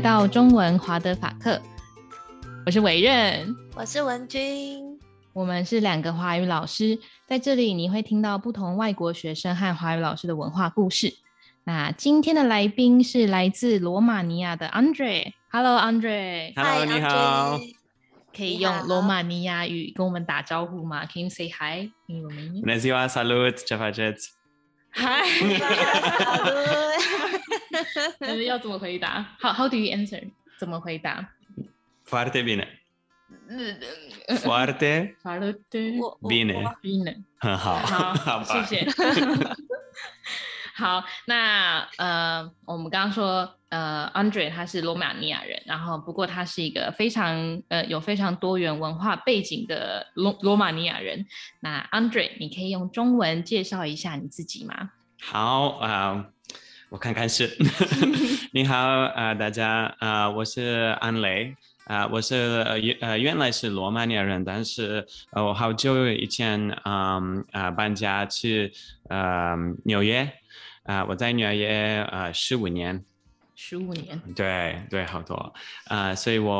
到中文华德法克，我是伟任，我是文君，我们是两个华语老师，在这里你会听到不同外国学生和华语老师的文化故事。那今天的来宾是来自罗马尼亚的 Andre，Hello，Andre，Hello，你好，可以用罗马尼亚语跟我们打招呼吗？Can you say hi in Romanian？Bună ziua, salut, ce faceți？嗨，要怎么回答？How How do you answer？怎么回答？Foarte bine。Foarte bine。bine。很好，好，谢谢。好，那呃，我们刚刚说，呃，Andre 他是罗马尼亚人，然后不过他是一个非常呃有非常多元文化背景的罗罗马尼亚人。那 Andre，你可以用中文介绍一下你自己吗？好啊、呃，我看看是，你好啊、呃，大家啊、呃，我是安雷啊、呃，我是原呃原来是罗马尼亚人，但是呃我好久以前嗯啊、呃、搬家去呃纽约。啊、呃，我在纽约呃十五年，十五年，对对，好多。啊、呃，所以我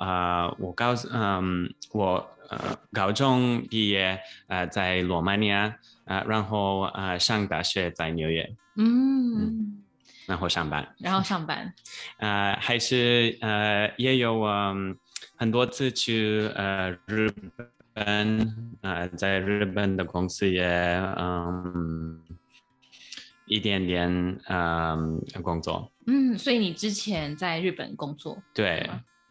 呃我告诉嗯我呃高中毕业呃在罗马尼亚啊、呃，然后呃上大学在纽约，嗯，嗯，然后上班，然后上班，呃还是呃也有嗯很多次去呃日本呃在日本的公司也嗯。一点点嗯工作，嗯，所以你之前在日本工作，对，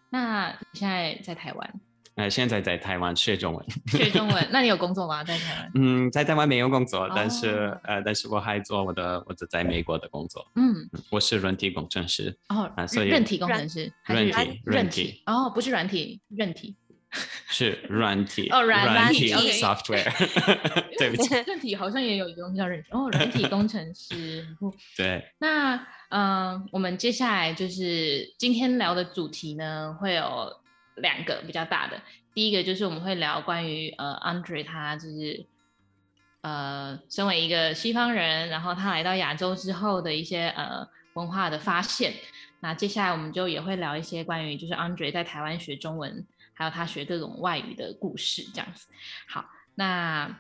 那你现在在台湾？呃，现在在台湾学中文，学中文，那你有工作吗？在台湾？嗯，在台湾没有工作，但是、哦、呃，但是我还做我的我的在美国的工作，嗯，我是软体工程师，哦，啊，所以软体工程师，软体，软体，哦，不是软体，韧体。是软体哦，软软体 software，对不起，软体好像也有一个东西叫软体哦，软体工程师。对，那嗯、呃，我们接下来就是今天聊的主题呢，会有两个比较大的。第一个就是我们会聊关于呃，Andre 他就是呃，身为一个西方人，然后他来到亚洲之后的一些呃文化的发现。那接下来我们就也会聊一些关于就是 Andre 在台湾学中文。还有他学各种外语的故事，这样子。好，那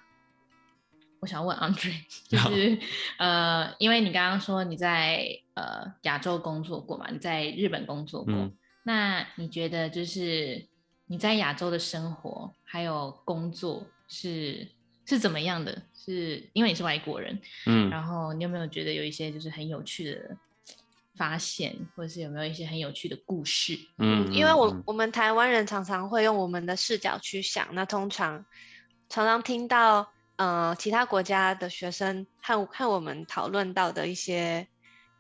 我想问 Andre，就是呃，因为你刚刚说你在呃亚洲工作过嘛，你在日本工作过，嗯、那你觉得就是你在亚洲的生活还有工作是是怎么样的？是因为你是外国人，嗯，然后你有没有觉得有一些就是很有趣的？发现，或者是有没有一些很有趣的故事？嗯，因为我我们台湾人常常会用我们的视角去想，那通常常常听到呃其他国家的学生和和我们讨论到的一些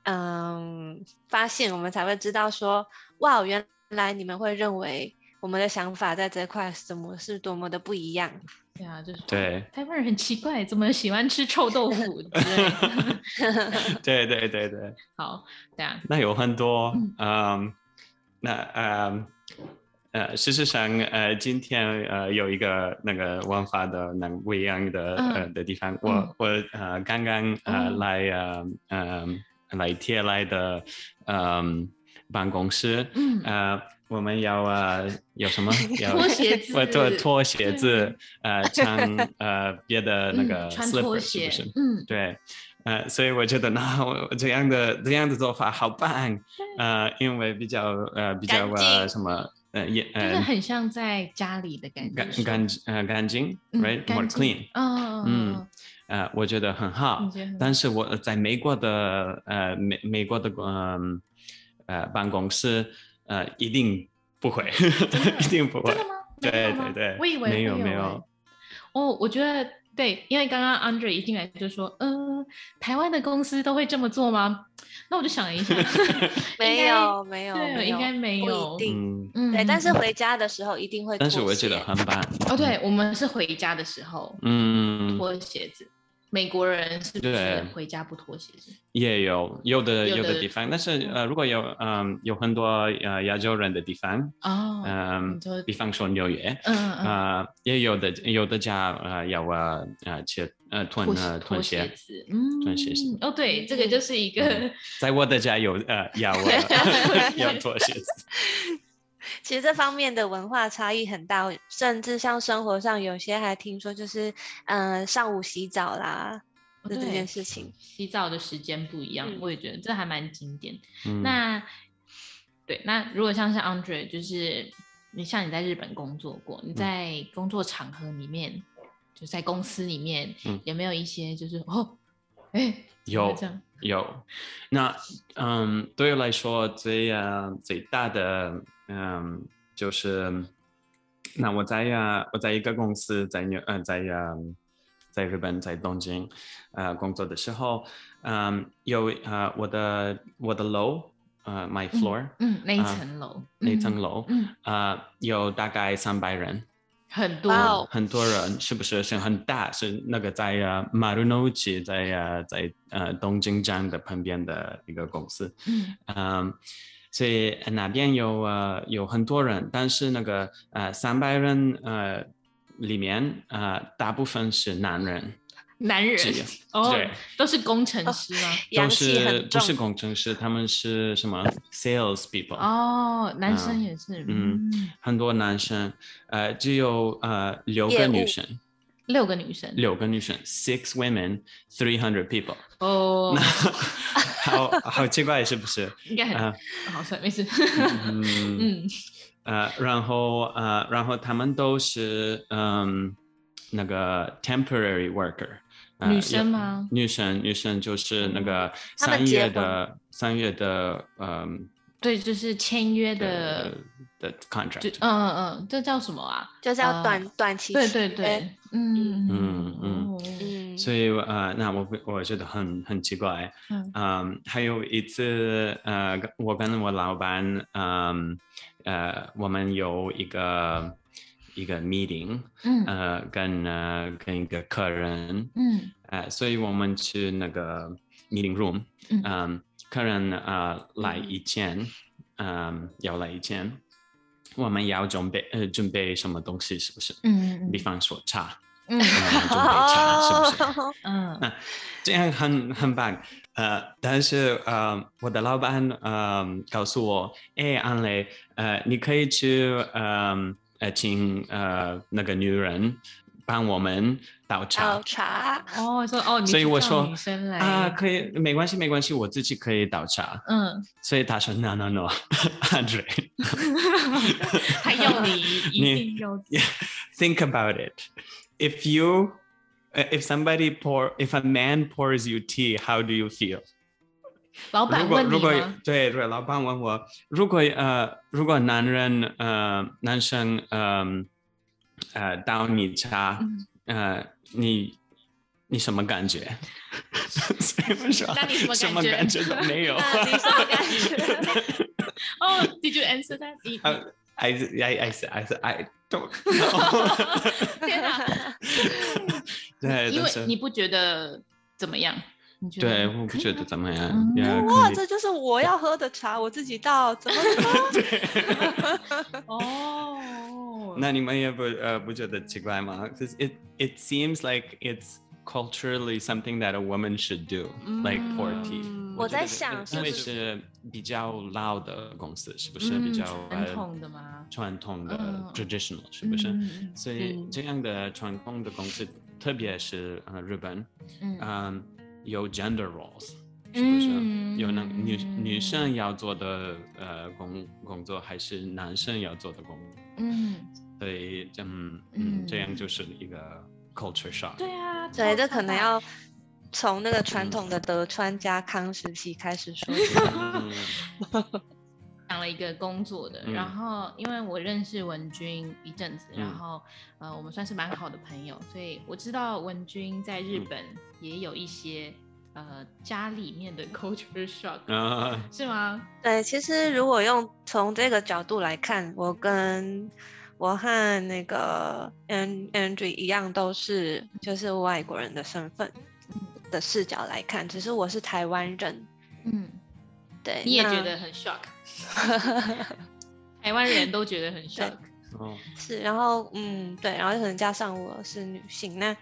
嗯、呃、发现，我们才会知道说，哇，原来你们会认为我们的想法在这块怎么是多么的不一样。对啊，就是对台湾人很奇怪，怎么喜欢吃臭豆腐之类的？对 对对对，好，这样。那有很多，嗯，那呃呃，事实上，呃，今天呃有一个那个文化的那不一样的呃的地方，我我呃刚刚呃来呃呃来贴来的嗯办公室，呃。我们要呃有什么？拖鞋子，我脱脱鞋子，呃穿 呃别的那个 slipper 是不是？嗯，对，呃，所以我觉得那这样的这样的做法好棒，呃，因为比较呃比较呃什么呃也就是很像在家里的感觉，干干呃干净，right，more clean，嗯，呃，我觉得很好，但是我在美国的呃美美国的嗯呃办公室。呃，一定不会，一定不会。真的吗？对对对，我以为没有没有。哦，我觉得对，因为刚刚 Andre 一进来就说，呃，台湾的公司都会这么做吗？那我就想了一下，没有没有，对，应该没有，不一定。嗯，对，但是回家的时候一定会。但是我觉得很棒。哦，对，我们是回家的时候，嗯，脱鞋子。美国人是不是回家不脱鞋子？也有有的有的地方，但是呃，如果有嗯有很多呃亚洲人的地方哦，嗯，比方说纽约，嗯嗯，呃，也有的有的家呃要呃呃切呃脱呃囤鞋子，嗯，囤鞋子。哦，对，这个就是一个，在我的家有呃要我 要脱鞋子。其实这方面的文化差异很大，甚至像生活上有些还听说就是嗯、呃、上午洗澡啦。这件事情，洗澡的时间不一样，嗯、我也觉得这还蛮经典。嗯、那对，那如果像是 Andre，就是你像你在日本工作过，你在工作场合里面，嗯、就在公司里面，嗯、有没有一些就是哦，哎，有有。那嗯，对我来说最啊最大的嗯就是，那我在呀我在一个公司在纽嗯在呀。在日本，在东京，呃，工作的时候，嗯，有呃，我的我的楼，呃，my floor，嗯，那一层楼，那层楼，嗯，呃，有大概三百人，很多，很多人，是不是？是很大，是那个在呃丸の内，在呃在呃东京站的旁边的一个公司，嗯，所以那边有呃有很多人，但是那个呃三百人，呃。里面啊、呃，大部分是男人，男人 哦，对，都是工程师吗？哦、都是不是工程师，他们是什么 sales people？哦，男生也是，嗯，嗯很多男生，呃，只有呃六个女生，六个女生，六个女生，six women, three hundred people。哦，好好奇怪是不是？应该很、呃、好，算没事。嗯。嗯 呃，然后呃，然后他们都是嗯，那个 temporary worker，呃、女生吗？女生，女生就是那个三月的三月的嗯，对，就是签约的的 contract，嗯嗯嗯，这叫什么啊？就叫短、呃、短期对对对，嗯嗯。嗯嗯，所以呃，那我我觉得很很奇怪，嗯，嗯，还有一次呃，我跟我老板嗯。呃，我们有一个一个 meeting，嗯，呃，跟呃跟一个客人，嗯，呃，所以我们去那个 meeting room，嗯，呃、客人呃来以前，嗯、呃，要来以前，我们要准备呃准备什么东西，是不是？嗯，比方说茶，嗯，准备茶，是不是？嗯，那这样很很棒。呃，但是呃，我的老板呃告诉我，哎，安磊，呃，你可以去呃呃请呃那个女人帮我们倒茶。倒茶哦，说哦，所以我说女生来啊，可以，没关系，没关系，我自己可以倒茶。嗯，所以他说 no no no，Andre，他要你一定要你 think about it，if you If somebody pour, if a man pours you tea, how do you feel? 老板问你如果对对，老板问我，如果呃，如果男人呃，男生呃呃当你插，呃，你你什么感觉？那你什么感觉？什么感觉都没有。你什么感觉？哦，Did you answer that? I I I said I said I don't know. 天哪！对，因为你不觉得怎么样？你觉得对，我不觉得怎么样。嗯、哇，这就是我要喝的茶，我自己倒，怎么 喝？对。哦。那你们也不呃不觉得奇怪吗？Because it it seems like it's culturally something that a woman should do, like pour tea。我在想，因为是比较老的公司，是不是比较传统的吗？传统的 traditional 是不是？所以这样的传统的公司。特别是呃日本，嗯，嗯有 gender roles，是不是？嗯、有那女女生要做的呃工工作，还是男生要做的工作？嗯，所以嗯嗯，这样就是一个 culture shock。对啊，对，这可能要从那个传统的德川家康时期开始说起。了一个工作的，嗯、然后因为我认识文君一阵子，嗯、然后呃，我们算是蛮好的朋友，所以我知道文君在日本也有一些、嗯、呃家里面的 culture shock，、啊、是吗？对，其实如果用从这个角度来看，我跟我和那个 Andre 一样，都是就是外国人的身份的视角来看，只是我是台湾人，嗯，对，你也觉得很 shock。台湾人都觉得很 shock，是，然后嗯，对，然后可能加上我是女性，那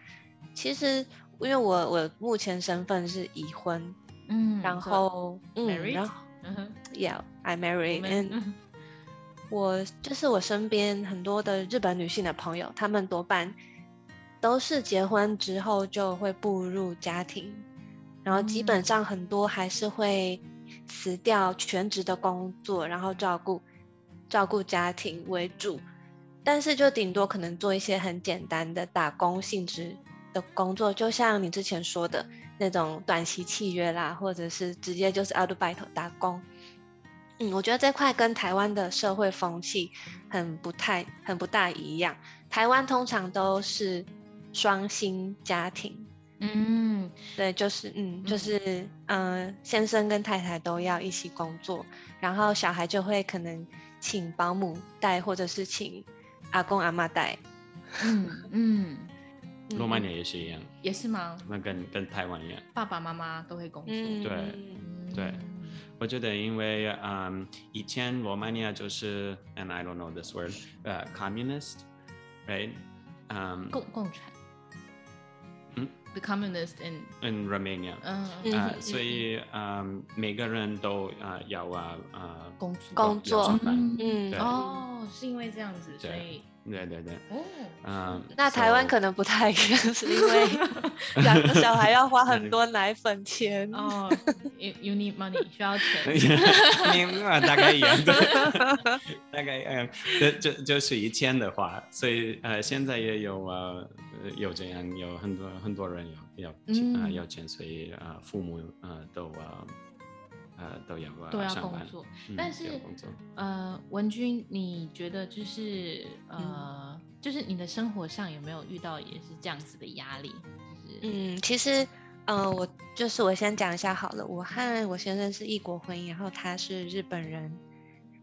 其实因为我我目前身份是已婚，嗯，然后嗯?然后 Uh-huh. Yeah, I married. 我就是我身边很多的日本女性的朋友，她们多半都是结婚之后就会步入家庭，然后基本上很多还是会辞掉全职的工作，然后照顾照顾家庭为主，但是就顶多可能做一些很简单的打工性质的工作，就像你之前说的那种短期契约啦，或者是直接就是アルバイト打工。嗯，我觉得这块跟台湾的社会风气很不太、很不大一样。台湾通常都是双薪家庭， 嗯，对，就是嗯，就是嗯、呃，先生跟太太都要一起工作，然后小孩就会可能请保姆带，或者是请阿公阿妈带。嗯嗯，罗马尼亚也是一样，也是吗？那跟跟台湾一样，爸爸妈妈都会工作。嗯，对嗯对。我觉得，因为嗯，以前罗马尼亚就是，and I don't know this word，呃、uh,，communist，right？嗯，共共产。嗯，the communist in in Romania。嗯啊，所以嗯，每个人都啊要啊啊工作。工作，嗯嗯，哦，是因为这样子，所以对对对，哦，嗯，那台湾可能不太一样，是因为 两个小孩要花很多奶粉钱哦，you you need money，需要钱，你 大概一样，大概嗯，就就就是以前的话，所以呃，现在也有呃有这样有很多很多人有要啊要钱，所以啊父母啊都啊。呃，都要都要工作，嗯、但是呃，文君，你觉得就是呃，嗯、就是你的生活上有没有遇到也是这样子的压力？就是嗯，其实呃，我就是我先讲一下好了，我和我先生是异国婚姻，然后他是日本人，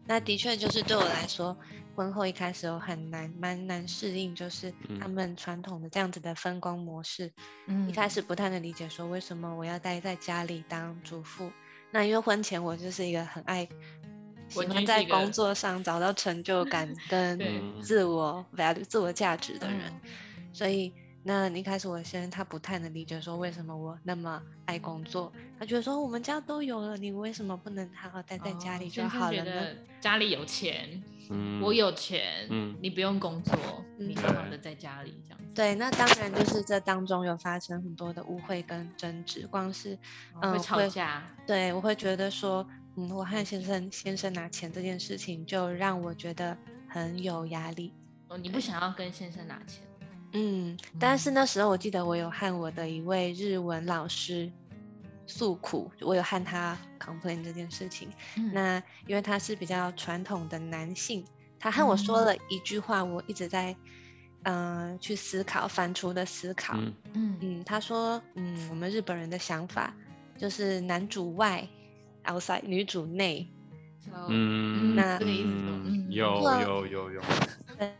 那的确就是对我来说，婚后一开始我很难蛮难适应，就是他们传统的这样子的分工模式，嗯，一开始不太能理解，说为什么我要待在家里当主妇。那因为婚前我就是一个很爱喜欢在工作上找到成就感 跟自我 value 自我价值的人，嗯、所以那一开始我先生他不太能理解说为什么我那么爱工作，他觉得说我们家都有了，你为什么不能好好待在家里就好了呢？哦、家里有钱，嗯，我有钱，嗯，你不用工作，嗯、你好好的在家里这样子。对，那当然就是这当中有发生很多的误会跟争执，光是嗯、吵架，对，我会觉得说，嗯，我和先生先生拿钱这件事情就让我觉得很有压力。哦，你不想要跟先生拿钱？嗯，但是那时候我记得我有和我的一位日文老师诉苦，我有和他 complain 这件事情。嗯、那因为他是比较传统的男性，他和我说了一句话，我一直在。嗯、呃，去思考，反刍的思考。嗯嗯，他说，嗯，我们日本人的想法就是男主外，outside，女主内。嗯，那这个意思嗯，有有有有。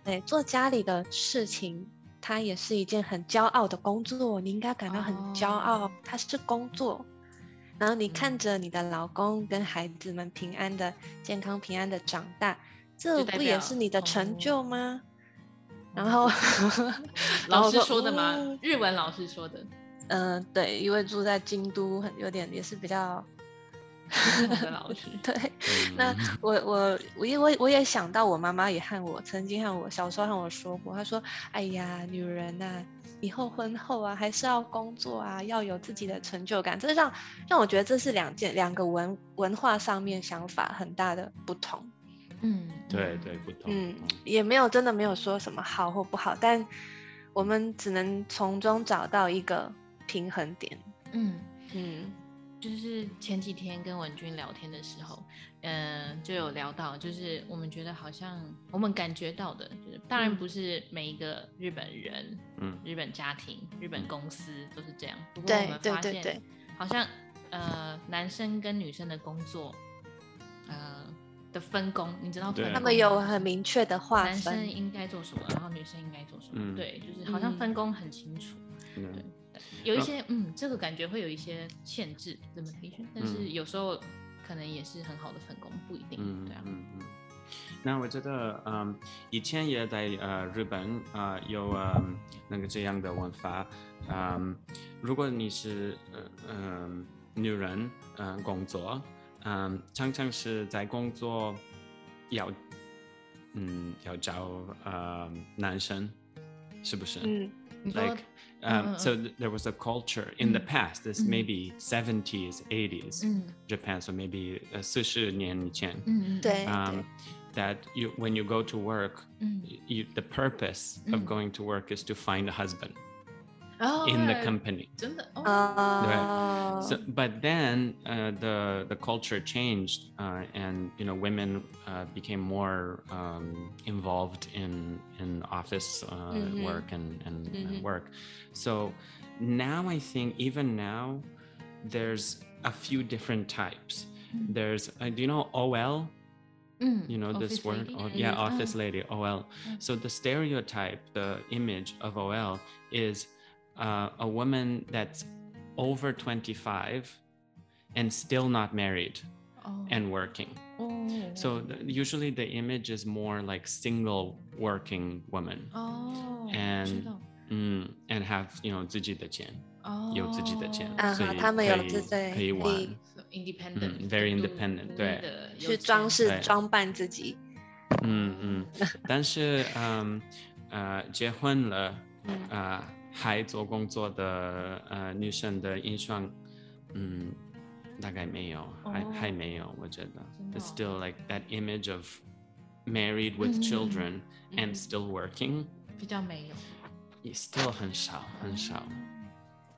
对，做家里的事情，它也是一件很骄傲的工作，你应该感到很骄傲。哦、它是工作，然后你看着你的老公跟孩子们平安的、健康平安的长大，这不也是你的成就吗？然后 老师说的吗？嗯、日文老师说的。嗯、呃，对，因为住在京都，很有点也是比较的老师。对，那我我我因为我也想到我妈妈也和我曾经和我小时候和我说过，她说：“哎呀，女人呐、啊，以后婚后啊，还是要工作啊，要有自己的成就感。”这让让我觉得这是两件两个文文化上面想法很大的不同。嗯，对对，不同。嗯，也没有真的没有说什么好或不好，但我们只能从中找到一个平衡点。嗯嗯，就是前几天跟文君聊天的时候，嗯、呃，就有聊到，就是我们觉得好像我们感觉到的，就是当然不是每一个日本人、嗯，日本家庭、日本公司都是这样。不过我们发现，好像呃，男生跟女生的工作，呃。的分工，你知道？他们有很明确的划分，男生应该做什么，然后女生应该做什么。嗯、对，就是好像分工很清楚。嗯、对，有一些嗯，这个感觉会有一些限制 limitation，但是有时候可能也是很好的分工，不一定。嗯、对啊。嗯嗯。那我觉得，嗯，以前也在呃日本啊、呃、有嗯那个这样的文化，嗯，如果你是嗯嗯女人嗯工作，嗯常常是在工作要嗯要找呃男生，是不是？嗯 ，like。Um, so th there was a culture in the past, this maybe 70s, 80s, Japan, so maybe 四十年以前，对，um, that you when you go to work, you, the purpose of going to work is to find a husband. in the company. Oh. Right. So, but then uh, the the culture changed, uh, and you know, women uh, became more um, involved in in office uh, mm-hmm. work and and, mm-hmm. and work. So now I think even now there's a few different types. Mm-hmm. There's uh, do you know OL? You know office this word oh, yeah, office lady ol so the stereotype the image of ol is uh, a woman that's over 25 and still not married oh. and working. Oh. So the, usually the image is more like single working woman. Oh. And mm, and have you know 自己的钱，有自己的钱，所以他们有自己可以玩，independent，嗯，very independent，对，去装饰装扮自己。嗯嗯，但是嗯呃结婚了啊。 还做工作的呃女生的印象，嗯，大概没有，还还没有，我觉得。still like that image of married with children and still working。比较没有，still 很少很少。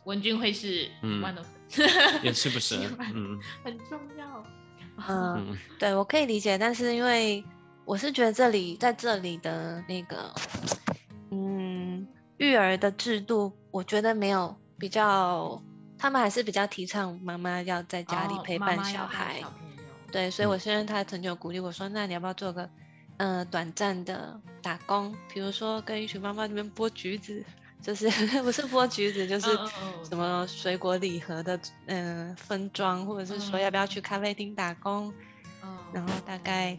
文君会是，嗯，万能。也是不是？很重要。嗯，对，我可以理解，但是因为我是觉得这里在这里的那个嗯。育儿的制度，我觉得没有比较，他们还是比较提倡妈妈要在家里陪伴小孩。哦、小对，所以我现在他曾经有鼓励我说：“那你要不要做个，呃，短暂的打工？比如说跟一群妈妈这边剥橘子，就是 不是剥橘子，就是什么水果礼盒的，嗯、呃，分装，或者是说要不要去咖啡厅打工？嗯，然后大概，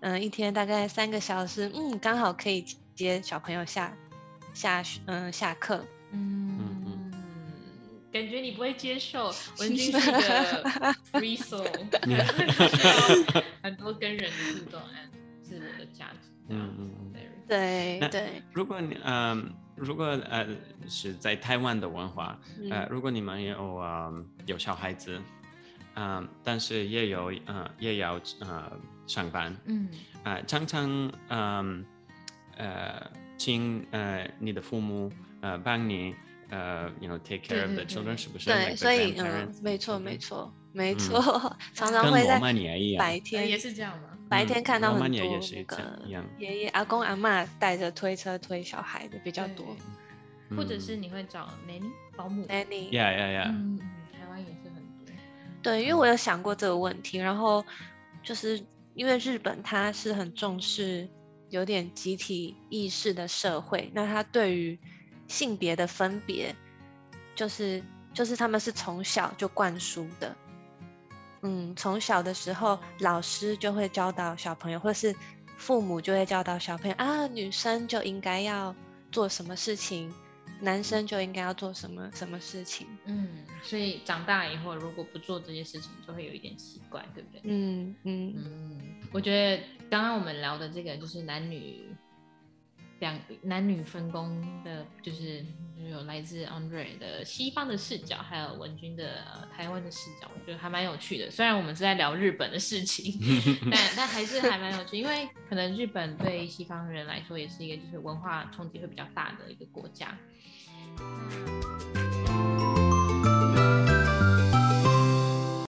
嗯、呃，一天大概三个小时，嗯，刚好可以接小朋友下。”下嗯、呃、下课，嗯，感觉你不会接受，文君是一个 free soul，很多跟人的互动，自我的价值，嗯嗯嗯，对对。如果你嗯、呃，如果呃是在台湾的文化，呃，如果你们有啊、呃、有小孩子，嗯、呃，但是也有呃也要呃上班，嗯，啊、呃，常常嗯呃。呃请呃你的父母呃帮你呃，you know take care of the children 是不是？对，所以嗯，没错没错没错，常常会在白天也是这样。吗？白天看到很多那个爷爷阿公阿妈带着推车推小孩的比较多，或者是你会找 nanny 保姆。Nanny，yeah yeah yeah，嗯，台湾也是很多。对，因为我有想过这个问题，然后就是因为日本它是很重视。有点集体意识的社会，那他对于性别的分别，就是就是他们是从小就灌输的，嗯，从小的时候老师就会教导小朋友，或是父母就会教导小朋友啊，女生就应该要做什么事情，男生就应该要做什么什么事情，嗯，所以长大以后如果不做这些事情，就会有一点奇怪，对不对？嗯嗯嗯，我觉得刚刚我们聊的这个就是男女两男女分工的，就是有来自 Andre 的西方的视角，还有文君的台湾的视角，我觉得还蛮有趣的。虽然我们是在聊日本的事情，但但还是还蛮有趣，因为可能日本对西方人来说也是一个就是文化冲击会比较大的一个国家。嗯